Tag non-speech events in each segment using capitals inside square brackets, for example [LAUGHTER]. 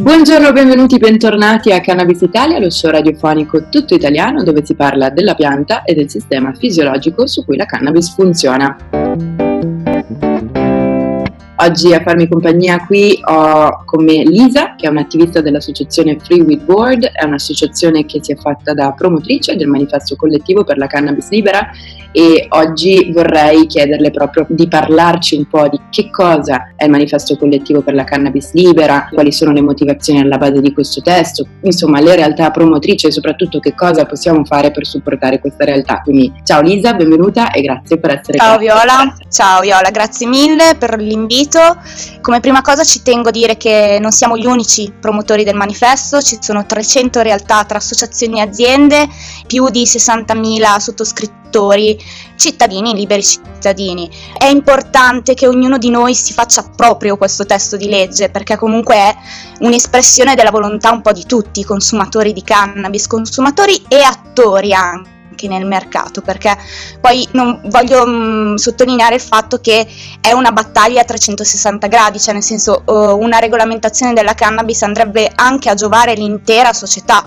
Buongiorno, benvenuti, bentornati a Cannabis Italia, lo show radiofonico tutto italiano dove si parla della pianta e del sistema fisiologico su cui la cannabis funziona. Oggi a farmi compagnia qui ho con me Lisa, che è un'attivista dell'associazione Free With Board, è un'associazione che si è fatta da promotrice del manifesto collettivo per la cannabis libera e oggi vorrei chiederle proprio di parlarci un po' di che cosa è il manifesto collettivo per la cannabis libera, quali sono le motivazioni alla base di questo testo, insomma le realtà promotrici e soprattutto che cosa possiamo fare per supportare questa realtà. Quindi ciao Lisa, benvenuta e grazie per essere ciao, qui. Ciao Viola, ciao Viola, grazie mille per l'invito. Come prima cosa ci tengo a dire che non siamo gli unici promotori del manifesto, ci sono 300 realtà tra associazioni e aziende, più di 60.000 sottoscrittori cittadini, liberi cittadini. È importante che ognuno di noi si faccia proprio questo testo di legge perché comunque è un'espressione della volontà un po' di tutti, consumatori di cannabis, consumatori e attori anche nel mercato perché poi non voglio mh, mm, sottolineare il fatto che è una battaglia a 360 gradi cioè nel senso uh, una regolamentazione della cannabis andrebbe anche a giovare l'intera società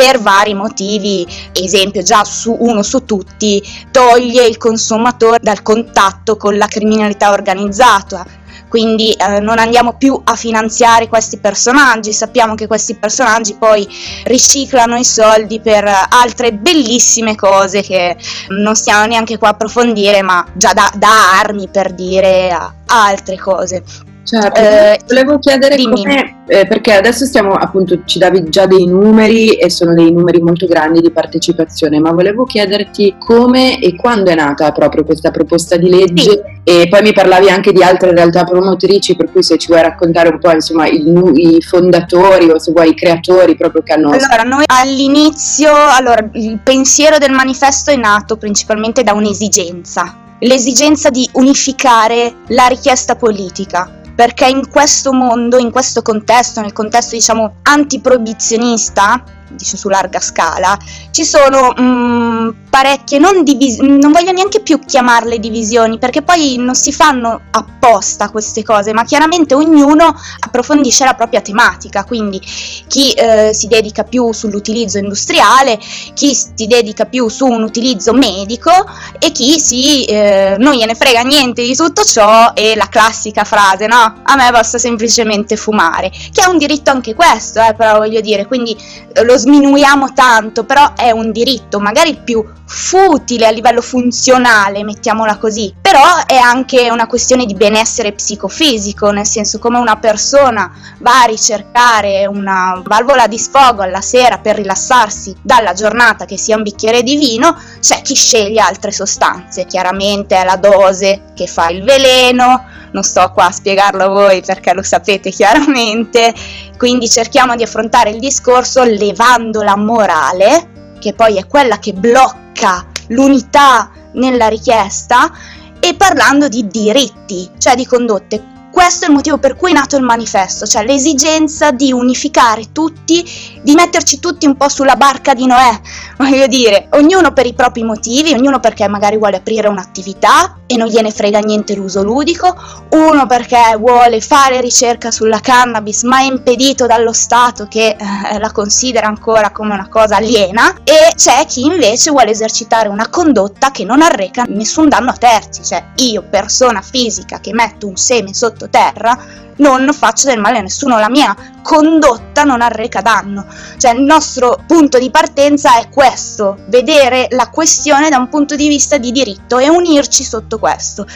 per vari motivi, esempio già su uno su tutti, toglie il consumatore dal contatto con la criminalità organizzata, quindi eh, non andiamo più a finanziare questi personaggi, sappiamo che questi personaggi poi riciclano i soldi per altre bellissime cose che non stiamo neanche qua a approfondire, ma già da, da armi per dire altre cose. Certo, eh, volevo chiedere come, eh, perché adesso stiamo appunto, ci davi già dei numeri e sono dei numeri molto grandi di partecipazione, ma volevo chiederti come e quando è nata proprio questa proposta di legge sì. e poi mi parlavi anche di altre realtà promotrici, per cui se ci vuoi raccontare un po' insomma il, i fondatori o se vuoi i creatori proprio che hanno... Allora, noi all'inizio, allora, il pensiero del manifesto è nato principalmente da un'esigenza, l'esigenza di unificare la richiesta politica perché in questo mondo, in questo contesto, nel contesto diciamo antiproibizionista, dice su larga scala, ci sono mh, mm, parecchie, non, divis- non voglio neanche più chiamarle divisioni, perché poi non si fanno apposta queste cose, ma chiaramente ognuno approfondisce la propria tematica, quindi chi eh, si dedica più sull'utilizzo industriale, chi si dedica più su un utilizzo medico e chi si, eh, non gliene frega niente di tutto ciò e la classica frase, no? A me basta semplicemente fumare, che è un diritto anche questo, eh, però voglio dire, quindi eh, lo sminuiamo tanto, però è un diritto, magari più futile a livello funzionale, mettiamola così, però è anche una questione di benessere psicofisico, nel senso come una persona va a ricercare una valvola di sfogo alla sera per rilassarsi dalla giornata che sia un bicchiere di vino, c'è chi sceglie altre sostanze, chiaramente è la dose che fa il veleno, non sto qua a spiegarlo a voi perché lo sapete chiaramente, quindi cerchiamo di affrontare il discorso levando la morale, che poi è quella che blocca cerca l'unità nella richiesta e parlando di diritti, cioè di condotte. Questo è il motivo per cui è nato il manifesto, cioè l'esigenza di unificare tutti, di metterci tutti un po' sulla barca di Noè, [LAUGHS] voglio dire, ognuno per i propri motivi, ognuno perché magari vuole aprire un'attività e non gliene frega niente l'uso ludico, uno perché vuole fare ricerca sulla cannabis ma è impedito dallo Stato che eh, la considera ancora come una cosa aliena. E c'è chi invece vuole esercitare una condotta che non arreca nessun danno a terzi, cioè io persona fisica che metto un seme sotto sottoterra non faccio del male a nessuno, la mia condotta non arreca danno. Cioè il nostro punto di partenza è questo, vedere la questione da un punto di vista di diritto e unirci sotto questo.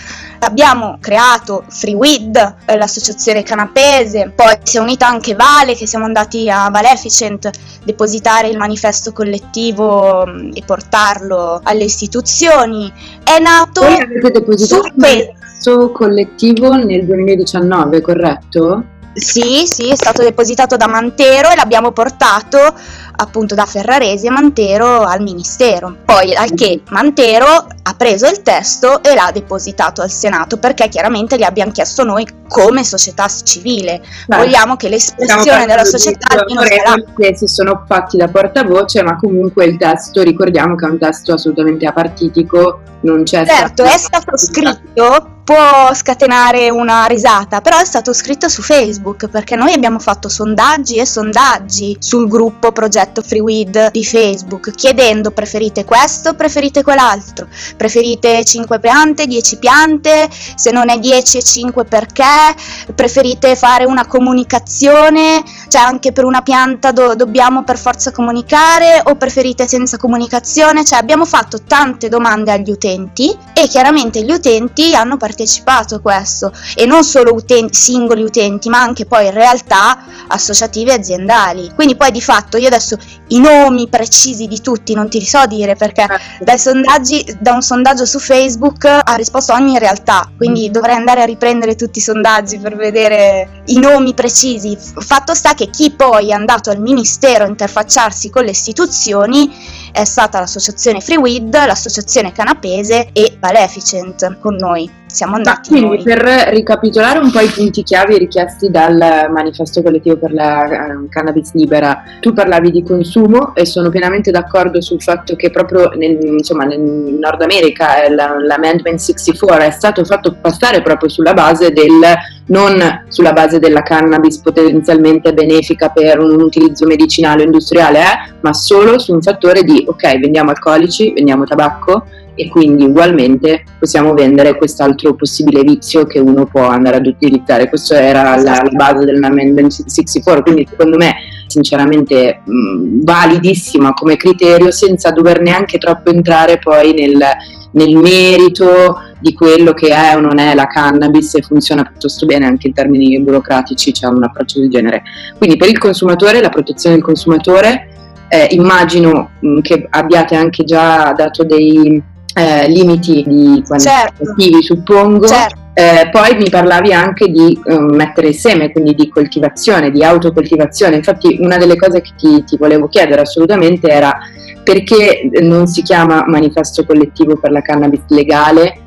Abbiamo creato FreeWid, eh, l'associazione canapese, poi si è unita anche Vale, che siamo andati a Valeficent depositare il manifesto collettivo e portarlo alle istituzioni. È nato... Voi avete depositato questo collettivo nel 2019, corretto? Sì, sì, è stato depositato da Mantero e l'abbiamo portato appunto da Ferraresi e Mantero al Ministero. Poi al che Mantero ha preso il testo e l'ha depositato al Senato perché chiaramente gli abbiamo chiesto noi come società civile. Beh, Vogliamo che l'espressione della società che si sono fatti da portavoce, ma comunque il testo, ricordiamo che è un testo assolutamente apartitico, non c'è Certo, è stato scritto può scatenare una risata, però è stato scritto su Facebook perché noi abbiamo fatto sondaggi e sondaggi sul gruppo progetto FreeWeed di Facebook chiedendo preferite questo, preferite quell'altro, preferite 5 piante, 10 piante, se non è 10 e 5 perché, preferite fare una comunicazione, cioè anche per una pianta do- dobbiamo per forza comunicare o preferite senza comunicazione, cioè abbiamo fatto tante domande agli utenti e chiaramente gli utenti hanno partecipato a questo e non solo utenti, singoli utenti ma anche poi realtà associative aziendali. Quindi poi di fatto io adesso i nomi precisi di tutti non ti so dire perché certo. dai sondaggi, da un sondaggio su Facebook ha risposto ogni realtà, quindi mm. dovrei andare a riprendere tutti i sondaggi per vedere i nomi precisi. Fatto sta che chi poi è andato al ministero a interfacciarsi con le istituzioni è stata l'associazione Freeweed, l'associazione Canapese e Maleficent con noi siamo andati. Ma quindi noi. per ricapitolare un po' i punti chiavi richiesti dal manifesto collettivo per la uh, cannabis libera, tu parlavi di consumo e sono pienamente d'accordo sul fatto che proprio nel, insomma, nel Nord America eh, la, l'Amendment 64 è stato fatto passare proprio sulla base del non sulla base della cannabis potenzialmente benefica per un utilizzo medicinale o industriale, eh, ma solo su un fattore di ok, vendiamo alcolici, vendiamo tabacco, e quindi ugualmente possiamo vendere quest'altro possibile vizio che uno può andare ad utilizzare. Questa era la, la base dell'Amendment 64, quindi secondo me sinceramente mh, validissima come criterio senza dover neanche troppo entrare poi nel, nel merito di quello che è o non è la cannabis e funziona piuttosto bene anche in termini burocratici, c'è un approccio del genere. Quindi per il consumatore, la protezione del consumatore, eh, immagino mh, che abbiate anche già dato dei, eh, limiti di quantitativi, certo. suppongo. Certo. Eh, poi mi parlavi anche di um, mettere seme, quindi di coltivazione, di autocoltivazione. Infatti una delle cose che ti, ti volevo chiedere assolutamente era perché non si chiama manifesto collettivo per la cannabis legale,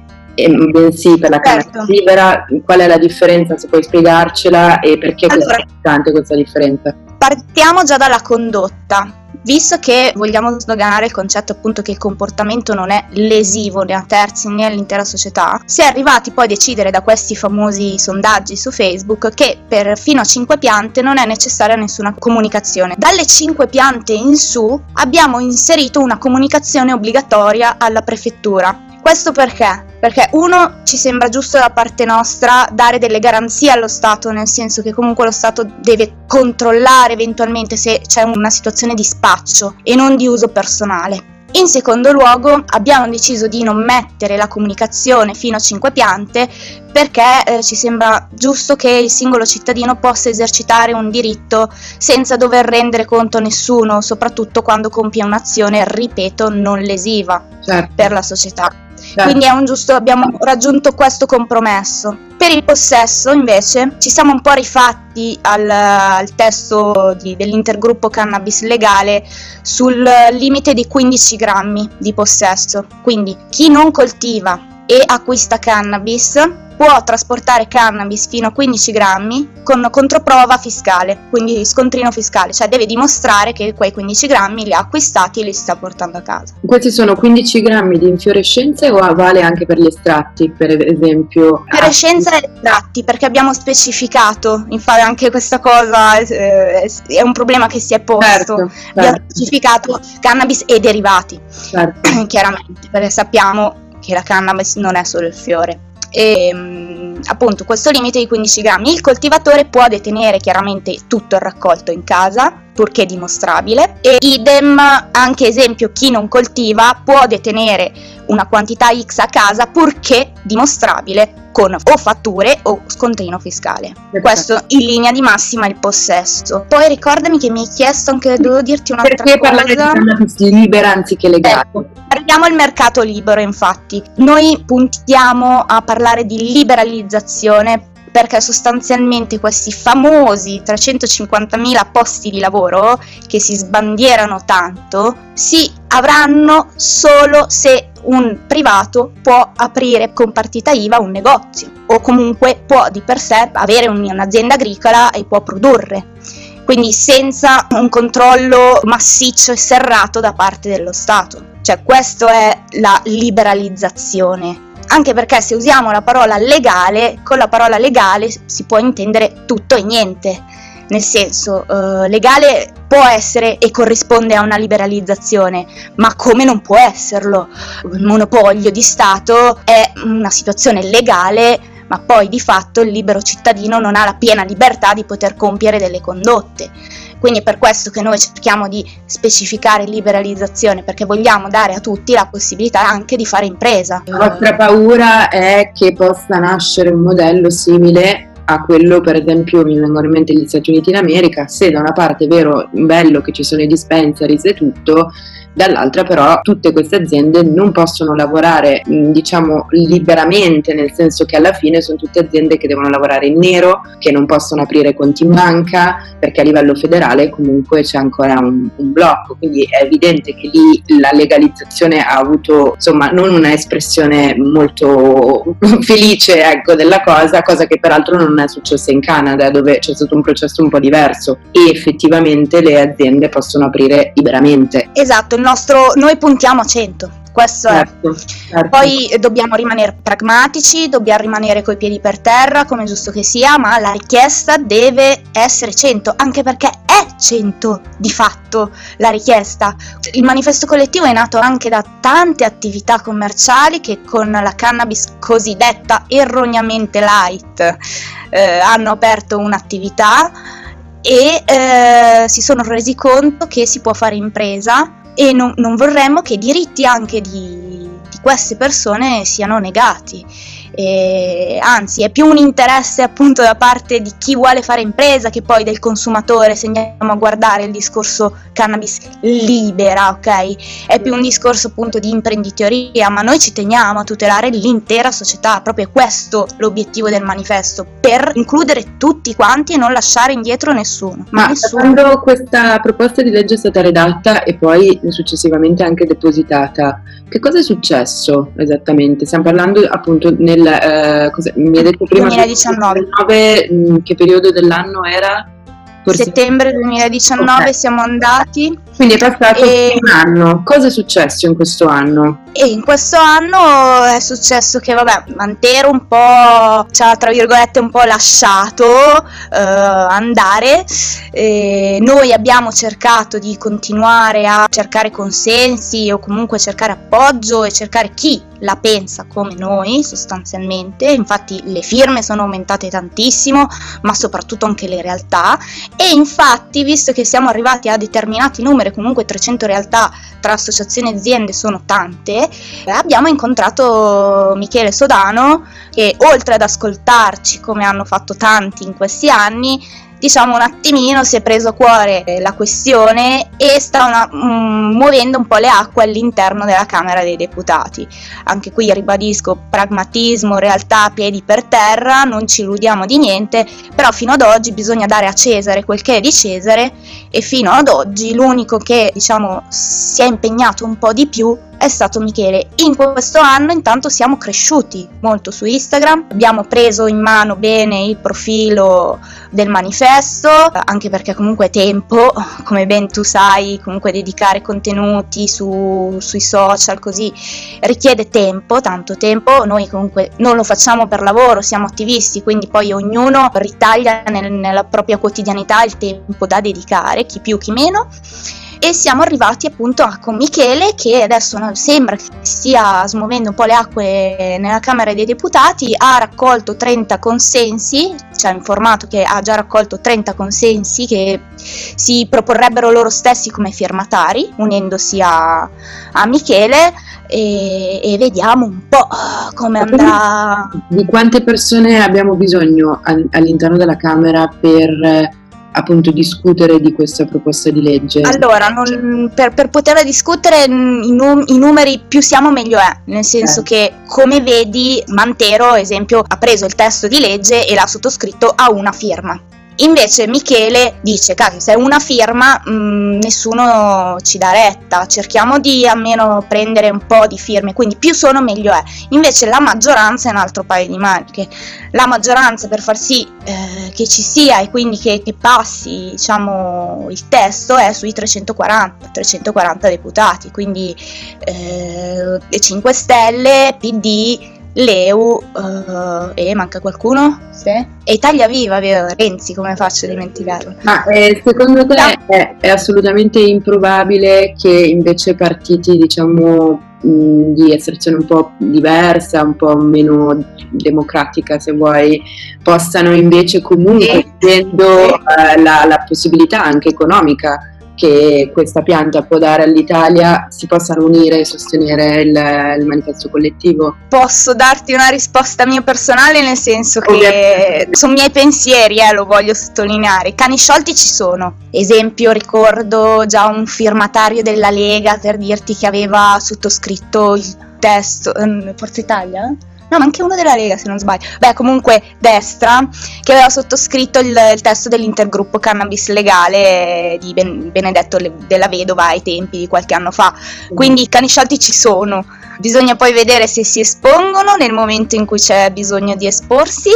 bensì per la certo. cannabis libera, qual è la differenza, se puoi spiegarcela e perché allora, è importante questa differenza? Partiamo già dalla condotta Visto che vogliamo sdoganare il concetto appunto che il comportamento non è lesivo né a terzi né all'intera società, si è arrivati poi a decidere da questi famosi sondaggi su Facebook che per fino a 5 piante non è necessaria nessuna comunicazione. Dalle 5 piante in su abbiamo inserito una comunicazione obbligatoria alla prefettura questo perché? Perché uno ci sembra giusto da parte nostra dare delle garanzie allo Stato, nel senso che comunque lo Stato deve controllare eventualmente se c'è una situazione di spaccio e non di uso personale. In secondo luogo abbiamo deciso di non mettere la comunicazione fino a 5 piante perché eh, ci sembra giusto che il singolo cittadino possa esercitare un diritto senza dover rendere conto a nessuno, soprattutto quando compie un'azione, ripeto, non lesiva certo. per la società. Certo. Quindi giusto, abbiamo raggiunto questo compromesso. Per il possesso, invece, ci siamo un po' rifatti al, al testo di, dell'intergruppo cannabis legale sul limite di 15 grammi di possesso. Quindi chi non coltiva e acquista cannabis può trasportare cannabis fino a 15 grammi con controprova fiscale, quindi scontrino fiscale, cioè deve dimostrare che quei 15 grammi li ha acquistati e li sta portando a casa. Questi sono 15 grammi di infiorescenze o vale anche per gli estratti, per esempio? Infiorescenza e estratti, perché abbiamo specificato, infatti anche questa cosa eh, è un problema che si è posto, certo, certo. abbiamo specificato cannabis e derivati, certo. [CLEARS THROAT] chiaramente, perché sappiamo che la cannabis non è solo il fiore e, ehm, appunto questo limite di 15 grammi. Il coltivatore può detenere chiaramente tutto il raccolto in casa, purché dimostrabile, e idem anche esempio chi non coltiva può detenere una quantità X a casa purché dimostrabile con o fatture o scontrino fiscale. Esatto. Questo in linea di massima il possesso. Poi ricordami che mi hai chiesto anche, devo dirti un'altra Perché cosa. Perché parlare di libera anziché legale? Ecco, parliamo del mercato libero infatti. Noi puntiamo a parlare di liberalizzazione perché sostanzialmente questi famosi 350.000 posti di lavoro che si sbandierano tanto si avranno solo se un privato può aprire con partita IVA un negozio o comunque può di per sé avere un'azienda agricola e può produrre quindi senza un controllo massiccio e serrato da parte dello Stato. Cioè, questa è la liberalizzazione. Anche perché se usiamo la parola legale, con la parola legale si può intendere tutto e niente. Nel senso, eh, legale può essere e corrisponde a una liberalizzazione, ma come non può esserlo? Il monopolio di Stato è una situazione legale ma poi di fatto il libero cittadino non ha la piena libertà di poter compiere delle condotte. Quindi è per questo che noi cerchiamo di specificare liberalizzazione, perché vogliamo dare a tutti la possibilità anche di fare impresa. La vostra paura è che possa nascere un modello simile a quello, per esempio, mi vengono in mente gli Stati Uniti d'America, se da una parte è vero, bello che ci sono i dispensaries e tutto, dall'altra però tutte queste aziende non possono lavorare diciamo liberamente nel senso che alla fine sono tutte aziende che devono lavorare in nero che non possono aprire conti in banca perché a livello federale comunque c'è ancora un, un blocco. Quindi è evidente che lì la legalizzazione ha avuto insomma non una espressione molto [LAUGHS] felice ecco, della cosa cosa che peraltro non è successa in Canada dove c'è stato un processo un po' diverso e effettivamente le aziende possono aprire liberamente esatto nostro, noi puntiamo a 100. Questo certo, è. Certo. Poi dobbiamo rimanere pragmatici, dobbiamo rimanere coi piedi per terra, come giusto che sia, ma la richiesta deve essere 100, anche perché è 100 di fatto la richiesta. Il manifesto collettivo è nato anche da tante attività commerciali che con la cannabis cosiddetta erroneamente light eh, hanno aperto un'attività e eh, si sono resi conto che si può fare impresa e non, non vorremmo che i diritti anche di, di queste persone siano negati e anzi è più un interesse appunto da parte di chi vuole fare impresa che poi del consumatore se andiamo a guardare il discorso cannabis libera ok è più un discorso appunto di imprenditoria ma noi ci teniamo a tutelare l'intera società proprio questo l'obiettivo del manifesto per includere tutti quanti e non lasciare indietro nessuno ma nessuno. quando questa proposta di legge è stata redatta e poi successivamente anche depositata che cosa è successo esattamente stiamo parlando appunto nel eh, mi hai detto prima 2019 2019 mm, che periodo dell'anno era? Forse... Settembre 2019 okay. siamo andati. Quindi è passato e... un anno. Cosa è successo in questo anno? E in questo anno è successo che, vabbè, Mantero un po' ci ha, tra virgolette, un po' lasciato eh, andare. E noi abbiamo cercato di continuare a cercare consensi o comunque cercare appoggio e cercare chi la pensa come noi sostanzialmente, infatti le firme sono aumentate tantissimo, ma soprattutto anche le realtà e infatti visto che siamo arrivati a determinati numeri, comunque 300 realtà tra associazioni e aziende sono tante, abbiamo incontrato Michele Sodano che oltre ad ascoltarci come hanno fatto tanti in questi anni, diciamo un attimino si è preso cuore la questione e sta una, mm, muovendo un po' le acque all'interno della Camera dei Deputati. Anche qui ribadisco pragmatismo, realtà, piedi per terra, non ci illudiamo di niente, però fino ad oggi bisogna dare a Cesare quel che è di Cesare e fino ad oggi l'unico che diciamo si è impegnato un po' di più è stato Michele. In questo anno intanto siamo cresciuti molto su Instagram, abbiamo preso in mano bene il profilo del manifesto, anche perché comunque è tempo, come ben tu sai, comunque dedicare contenuti su, sui social così richiede tempo, tanto tempo, noi comunque non lo facciamo per lavoro, siamo attivisti, quindi poi ognuno ritaglia nel, nella propria quotidianità il tempo da dedicare, chi più chi meno e siamo arrivati appunto a, con Michele che adesso sembra che stia smuovendo un po' le acque nella Camera dei Deputati, ha raccolto 30 consensi, ci ha informato che ha già raccolto 30 consensi che si proporrebbero loro stessi come firmatari, unendosi a, a Michele e, e, vediamo un po' come andrà. Di quante persone abbiamo bisogno all'interno della Camera per appunto discutere di questa proposta di legge? Allora, non, per, per poterla discutere i, num, i, numeri più siamo meglio è, nel senso eh. che come vedi Mantero, esempio, ha preso il testo di legge e l'ha sottoscritto a una firma. Invece Michele dice, cacchio, se è una firma mh, mm, nessuno ci dà retta, cerchiamo di almeno prendere un po' di firme, quindi più sono meglio è. Invece la maggioranza è un altro paio di maniche. La maggioranza per far sì eh, che ci sia e quindi che, che passi diciamo, il testo è sui 340, 340 deputati, quindi eh, le 5 Stelle, PD, Leu uh, e manca qualcuno? Sì. E Italia Viva, vero? Renzi, come faccio a dimenticarlo? Ma eh, secondo te no. è, è, assolutamente improbabile che invece partiti, diciamo, mh, di estrazione un po' diversa, un po' meno democratica, se vuoi, possano invece comunque, avendo eh, la, la possibilità anche economica, che questa pianta può dare all'Italia si possano unire e sostenere il, il manifesto collettivo? Posso darti una risposta mia personale nel senso che Ovviamente. sono miei pensieri, eh, lo voglio sottolineare. Cani sciolti ci sono. Esempio, ricordo già un firmatario della Lega per dirti che aveva sottoscritto il testo, um, Forza Italia? No, ma anche uno della Lega se non sbaglio, beh comunque destra, che aveva sottoscritto il, il testo dell'intergruppo cannabis legale di ben, Benedetto della Vedova ai tempi di qualche anno fa, quindi i cani sciolti ci sono, bisogna poi vedere se si espongono nel momento in cui c'è bisogno di esporsi.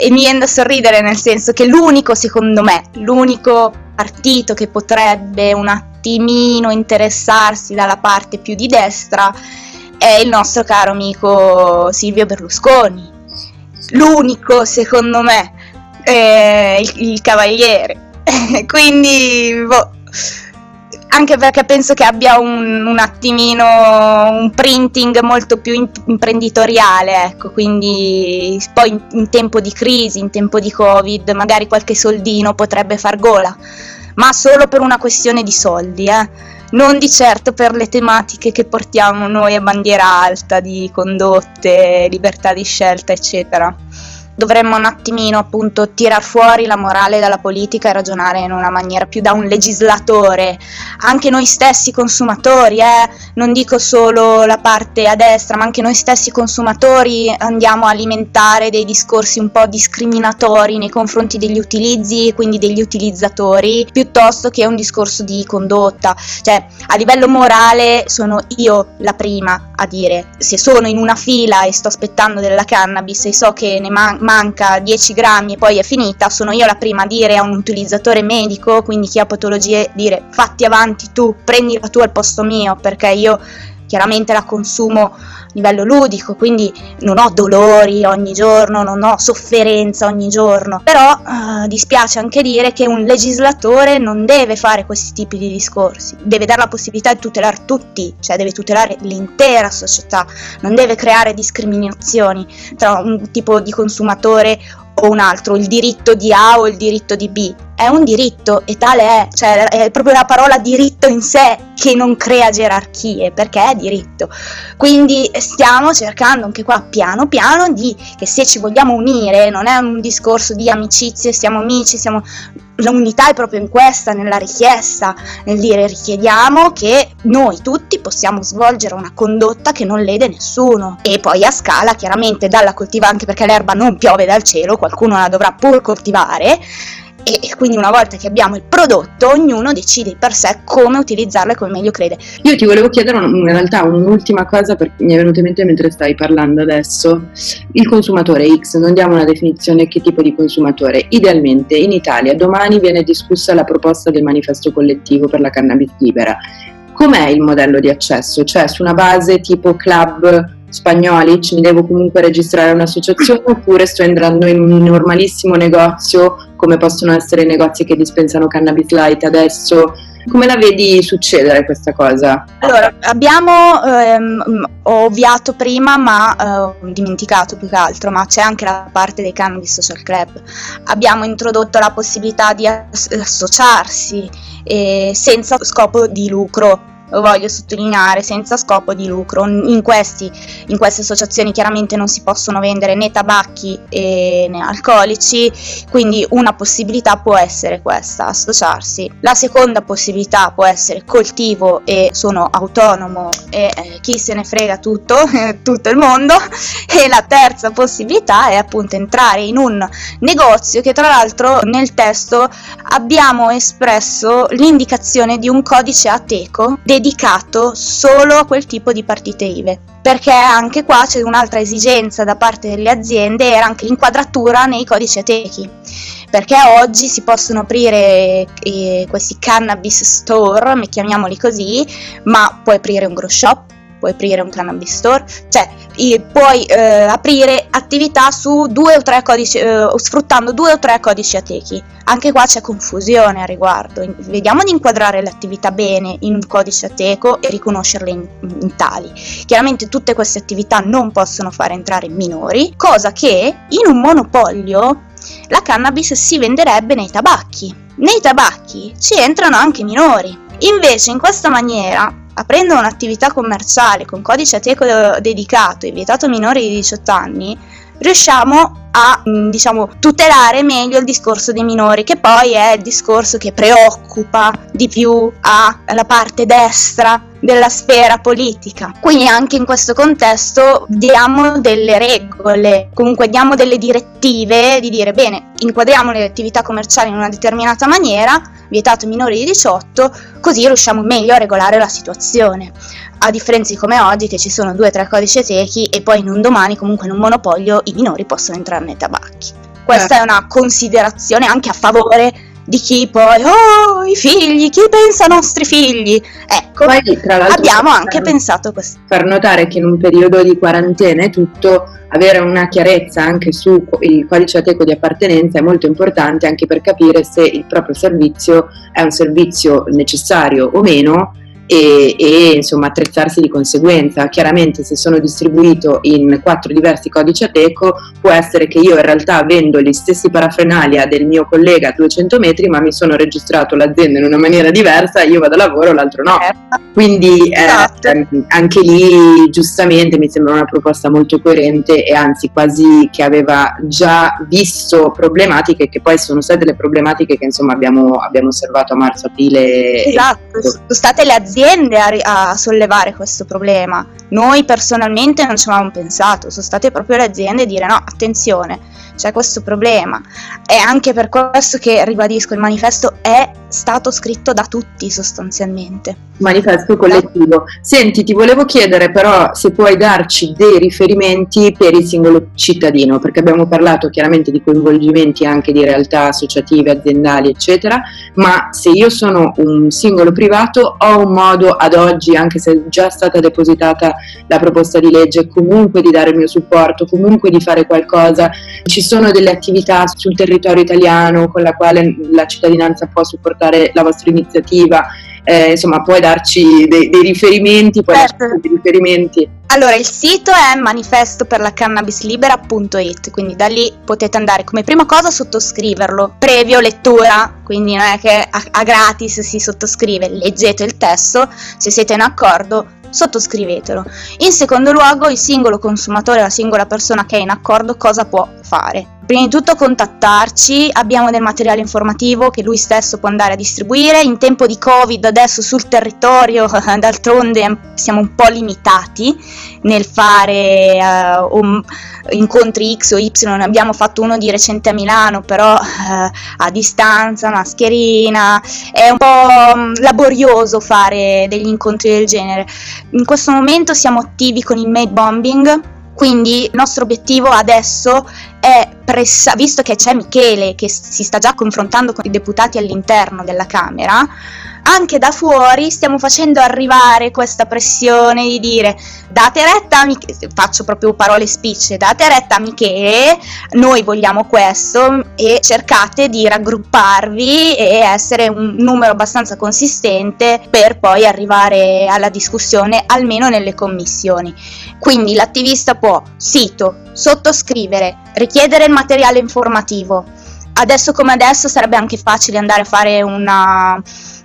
E mi viene da sorridere nel senso che l'unico, secondo me, l'unico partito che potrebbe un attimino interessarsi dalla parte più di destra è il nostro caro amico Silvio Berlusconi. L'unico, secondo me, è il, il cavaliere. [LAUGHS] Quindi, boh, anche perché penso che abbia un, un, attimino un printing molto più imprenditoriale, ecco, quindi poi in, in, tempo di crisi, in tempo di Covid, magari qualche soldino potrebbe far gola, ma solo per una questione di soldi, eh non di certo per le tematiche che portiamo noi a bandiera alta di condotte, libertà di scelta, eccetera dovremmo un attimino appunto tirar fuori la morale dalla politica e ragionare in una maniera più da un legislatore, anche noi stessi consumatori, eh? non dico solo la parte a destra, ma anche noi stessi consumatori andiamo a alimentare dei discorsi un po' discriminatori nei confronti degli utilizzi, quindi degli utilizzatori, piuttosto che un discorso di condotta, cioè a livello morale sono io la prima a dire se sono in una fila e sto aspettando della cannabis e so che ne manca manca 10 grammi e poi è finita, sono io la prima a dire a un utilizzatore medico, quindi chi ha patologie, dire fatti avanti tu, prendila tu al posto mio, perché io chiaramente la consumo a livello ludico, quindi non ho dolori ogni giorno, non ho sofferenza ogni giorno, però uh, dispiace anche dire che un legislatore non deve fare questi tipi di discorsi, deve dare la possibilità di tutelare tutti, cioè deve tutelare l'intera società, non deve creare discriminazioni tra un tipo di consumatore o un altro, il diritto di A o il diritto di B. È un diritto e tale è, cioè è proprio la parola diritto in sé che non crea gerarchie, perché è diritto. Quindi stiamo cercando anche qua piano piano di che se ci vogliamo unire, non è un discorso di amicizie, siamo amici, siamo l'unità è proprio in questa, nella richiesta, nel dire richiediamo che noi tutti possiamo svolgere una condotta che non lede nessuno e poi a scala chiaramente dalla coltiva anche perché l'erba non piove dal cielo, qualcuno la dovrà pur coltivare e quindi una volta che abbiamo il prodotto ognuno decide per sé come utilizzarlo e come meglio crede. Io ti volevo chiedere in realtà un'ultima cosa perché mi è venuta in mente mentre stai parlando adesso. Il consumatore X, non diamo una definizione che tipo di consumatore. Idealmente in Italia domani viene discussa la proposta del manifesto collettivo per la cannabis libera. Com'è il modello di accesso? Cioè su una base tipo club spagnoli, ci mi devo comunque registrare un'associazione oppure sto entrando in un normalissimo negozio come possono essere i negozi che dispensano cannabis light adesso? Come la vedi succedere questa cosa? Allora, abbiamo, ehm, ovviato prima ma eh, dimenticato più che altro, ma c'è anche la parte dei cannabis social club. Abbiamo introdotto la possibilità di associarsi eh, senza scopo di lucro lo voglio sottolineare, senza scopo di lucro. In, questi, in queste associazioni chiaramente non si possono vendere né tabacchi né alcolici, quindi una possibilità può essere questa, associarsi. La seconda possibilità può essere coltivo e sono autonomo e eh, chi se ne frega tutto, [LAUGHS] tutto il mondo. E la terza possibilità è appunto entrare in un negozio che tra l'altro nel testo abbiamo espresso l'indicazione di un codice ateco dedicato solo a quel tipo di partite IVE. Perché anche qua c'è un'altra esigenza da parte delle aziende era anche l'inquadratura nei codici atechi. Perché oggi si possono aprire eh, questi cannabis store, chiamiamoli così, ma puoi aprire un grow shop, puoi aprire un cannabis store, cioè puoi eh, aprire attività su due o tre codici, eh, sfruttando due o tre codici atechi. Anche qua c'è confusione a riguardo. Vediamo di inquadrare l'attività bene in un codice ateco e riconoscerle in, in tali. Chiaramente tutte queste attività non possono fare entrare minori, cosa che in un monopolio la cannabis si venderebbe nei tabacchi. Nei tabacchi ci entrano anche minori. Invece in questa maniera aprendo un'attività commerciale con codice ateco dedicato e vietato ai minori di 18 anni, riusciamo a mm, diciamo, tutelare meglio il discorso dei minori, che poi è il discorso che preoccupa di più alla parte destra della sfera politica. Quindi anche in questo contesto diamo delle regole, comunque diamo delle direttive di dire bene, inquadriamo le attività commerciali in una determinata maniera, vietato minori di 18, così riusciamo meglio a regolare la situazione a differenza di come oggi che ci sono due o tre codici techi e poi in un domani comunque in un monopolio i minori possono entrare nei tabacchi. Questa eh. è una considerazione anche a favore di chi poi, oh, i figli, chi pensa ai nostri figli? Ecco, poi, abbiamo anche pensato questo. Per notare che in un periodo di quarantena e tutto, avere una chiarezza anche sul codice ateco di appartenenza è molto importante anche per capire se il proprio servizio è un servizio necessario o meno e, e, insomma attrezzarsi di conseguenza. Chiaramente se sono distribuito in quattro diversi codici Ateco può essere che io in realtà vendo gli stessi parafrenalia del mio collega a 200 metri ma mi sono registrato l'azienda in una maniera diversa, io vado a lavoro, l'altro no. Certo. Quindi eh, esatto. anche lì giustamente mi sembra una proposta molto coerente e anzi quasi che aveva già visto problematiche che poi sono state delle problematiche che insomma abbiamo, abbiamo osservato a marzo-aprile. Esatto, sono state le aziende aziende a, a, sollevare questo problema. Noi personalmente non ci avevamo pensato, sono state proprio le aziende a dire no, attenzione, c'è questo problema. È anche per questo che, ribadisco, il manifesto è stato scritto da tutti sostanzialmente. Manifesto collettivo. Senti, ti volevo chiedere però se puoi darci dei riferimenti per il singolo cittadino, perché abbiamo parlato chiaramente di coinvolgimenti anche di realtà associative, aziendali, eccetera, ma se io sono un singolo privato ho un modo ad oggi, anche se è già stata depositata la proposta di legge, comunque di dare il mio supporto, comunque di fare qualcosa. Ci sono delle attività sul territorio italiano con la quale la cittadinanza può supportare la vostra iniziativa eh, insomma puoi darci dei, dei riferimenti, puoi certo. darci dei riferimenti. Allora, il sito è manifestoperlacannabislibera.it, quindi da lì potete andare come prima cosa a sottoscriverlo, previo lettura, quindi non è che a, a gratis si sottoscrive, leggete il testo, se siete in accordo sottoscrivetelo. In secondo luogo, il singolo consumatore, la singola persona che è in accordo, cosa può fare? Prima di tutto contattarci, abbiamo del materiale informativo che lui stesso può andare a distribuire. In tempo di Covid adesso sul territorio, [LAUGHS] d'altronde siamo un po' limitati nel fare uh, um, incontri X o Y, ne abbiamo fatto uno di recente a Milano, però uh, a distanza, mascherina, è un po' um, laborioso fare degli incontri del genere. In questo momento siamo attivi con il made bombing, quindi il nostro obiettivo adesso è pressa, visto che c'è Michele che si sta già confrontando con i deputati all'interno della Camera, anche da fuori stiamo facendo arrivare questa pressione di dire date retta, faccio proprio parole spicce, date retta amiche, noi vogliamo questo e cercate di raggrupparvi e essere un numero abbastanza consistente per poi arrivare alla discussione almeno nelle commissioni. Quindi l'attivista può sito, sottoscrivere, richiedere il materiale informativo. Adesso come adesso sarebbe anche facile andare a fare una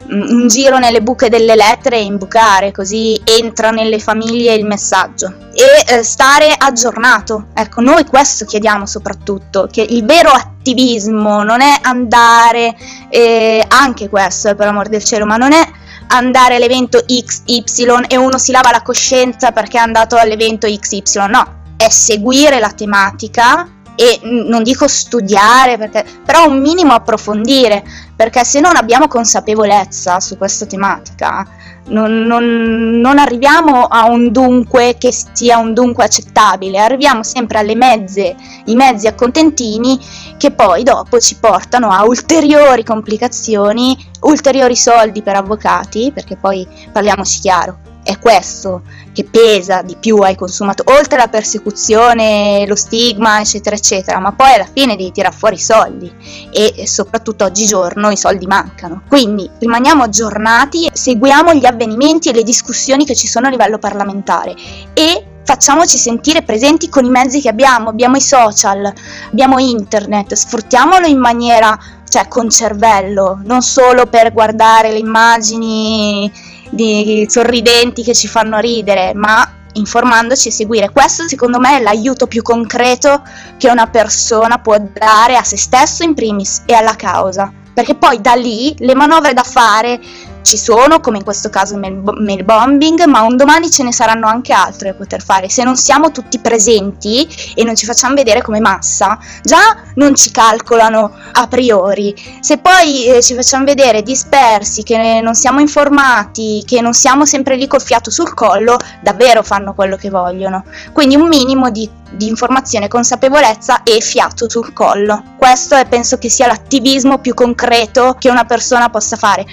un giro nelle buche delle lettere e imbucare, così entra nelle famiglie il messaggio. E eh, stare aggiornato. Ecco, noi questo chiediamo soprattutto, che il vero attivismo non è andare, eh, anche questo è per amor del cielo, ma non è andare all'evento XY e uno si lava la coscienza perché è andato all'evento XY, no, è seguire la tematica e non dico studiare, perché, però un minimo approfondire, perché se non abbiamo consapevolezza su questa tematica, non, non, non, arriviamo a un dunque che sia un dunque accettabile, arriviamo sempre alle mezze, i mezzi accontentini che poi dopo ci portano a ulteriori complicazioni, ulteriori soldi per avvocati, perché poi parliamoci chiaro, è questo che pesa di più ai consumatori, oltre alla persecuzione, lo stigma, eccetera, eccetera, ma poi alla fine devi tirare fuori i soldi e soprattutto oggigiorno i soldi mancano. Quindi rimaniamo aggiornati, seguiamo gli avvenimenti e le discussioni che ci sono a livello parlamentare e facciamoci sentire presenti con i mezzi che abbiamo, abbiamo i social, abbiamo internet, sfruttiamolo in maniera, cioè con cervello, non solo per guardare le immagini di sorridenti che ci fanno ridere, ma informandoci e seguire. Questo secondo me è l'aiuto più concreto che una persona può dare a se stesso in primis e alla causa, perché poi da lì le manovre da fare ci sono, come in questo caso mail, mail bombing, ma un domani ce ne saranno anche altre da poter fare. Se non siamo tutti presenti e non ci facciamo vedere come massa, già non ci calcolano a priori. Se poi eh, ci facciamo vedere dispersi, che non siamo informati, che non siamo sempre lì col fiato sul collo, davvero fanno quello che vogliono. Quindi un minimo di, di informazione, consapevolezza e fiato sul collo. Questo è, penso che sia l'attivismo più concreto che una persona possa fare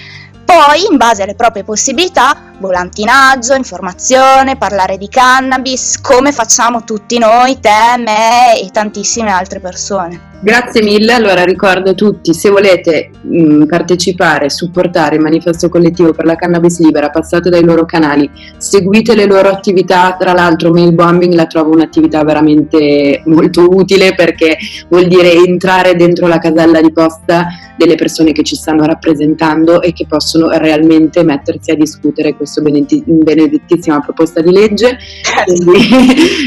poi, in base alle proprie possibilità, volantinaggio, informazione, parlare di cannabis, come facciamo tutti noi, te, me e tantissime altre persone. Grazie mille, allora ricordo a tutti, se volete mh, mm, partecipare, supportare il manifesto collettivo per la cannabis libera, passate dai loro canali, seguite le loro attività, tra l'altro mail bombing la trovo un'attività veramente molto utile perché vuol dire entrare dentro la casella di posta delle persone che ci stanno rappresentando e che possono realmente mettersi a discutere questa benedettissima proposta di legge. Quindi,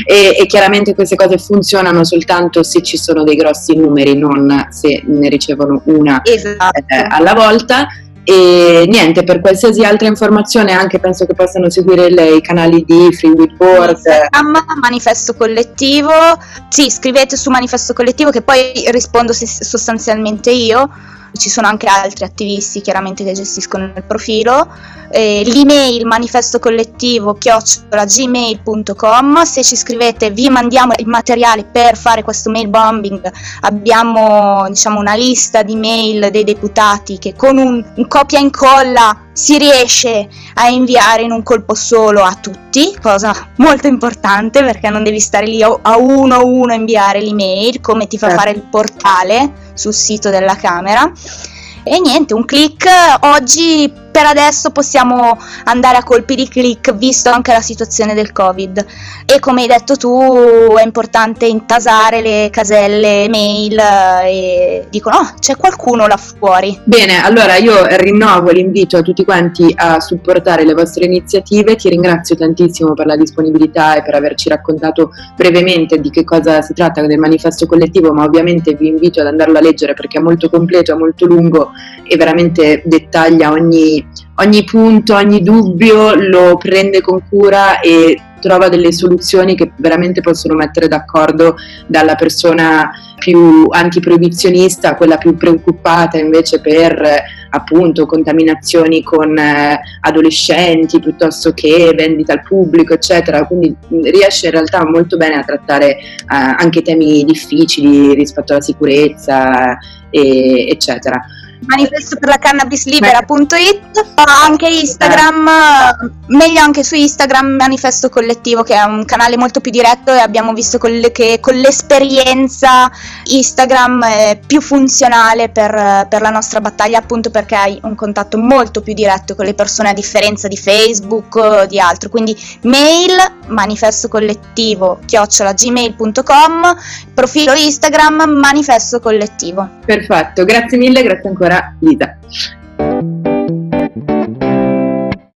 [LAUGHS] e, e chiaramente queste cose funzionano soltanto se ci sono dei grossi numeri, non se ne ricevono una esatto. eh, alla volta. E niente, per qualsiasi altra informazione, anche penso che possano seguire le, i canali di Free With Board. Manifesto Collettivo. Sì, scrivete su Manifesto Collettivo che poi rispondo sostanzialmente io ci sono anche altri attivisti chiaramente che gestiscono il profilo, eh, l'email manifesto collettivo chiocciolagmail.com, se ci scrivete vi mandiamo il materiale per fare questo mail bombing, abbiamo diciamo una lista di mail dei deputati che con un, un copia e incolla si riesce a inviare in un colpo solo a tutti, cosa molto importante perché non devi stare lì a uno a uno a inviare l'email come ti fa certo. fare il portale sul sito della Camera. E niente, un click oggi per adesso possiamo andare a colpi di click visto anche la situazione del covid. E come hai detto tu è importante intasare le caselle mail e dicono oh, c'è qualcuno là fuori. Bene allora io rinnovo l'invito a tutti quanti a supportare le vostre iniziative. Ti ringrazio tantissimo per la disponibilità e per averci raccontato brevemente di che cosa si tratta del manifesto collettivo ma ovviamente vi invito ad andarlo a leggere perché è molto completo, è molto lungo e veramente dettaglia ogni ogni punto, ogni dubbio lo prende con cura e trova delle soluzioni che veramente possono mettere d'accordo dalla persona più antiproibizionista a quella più preoccupata invece per appunto contaminazioni con eh, adolescenti piuttosto che vendita al pubblico eccetera. Quindi riesce in realtà molto bene a trattare eh, anche temi difficili rispetto alla sicurezza e, eccetera manifesto per la cannabislibera.it anche Instagram meglio anche su Instagram manifesto collettivo che è un canale molto più diretto e abbiamo visto che con l'esperienza Instagram è più funzionale per, per la nostra battaglia appunto perché hai un contatto molto più diretto con le persone a differenza di Facebook o di altro. Quindi mail manifesto collettivo chiocciolagmail.com profilo Instagram manifesto collettivo. Perfetto grazie mille grazie ancora Lisa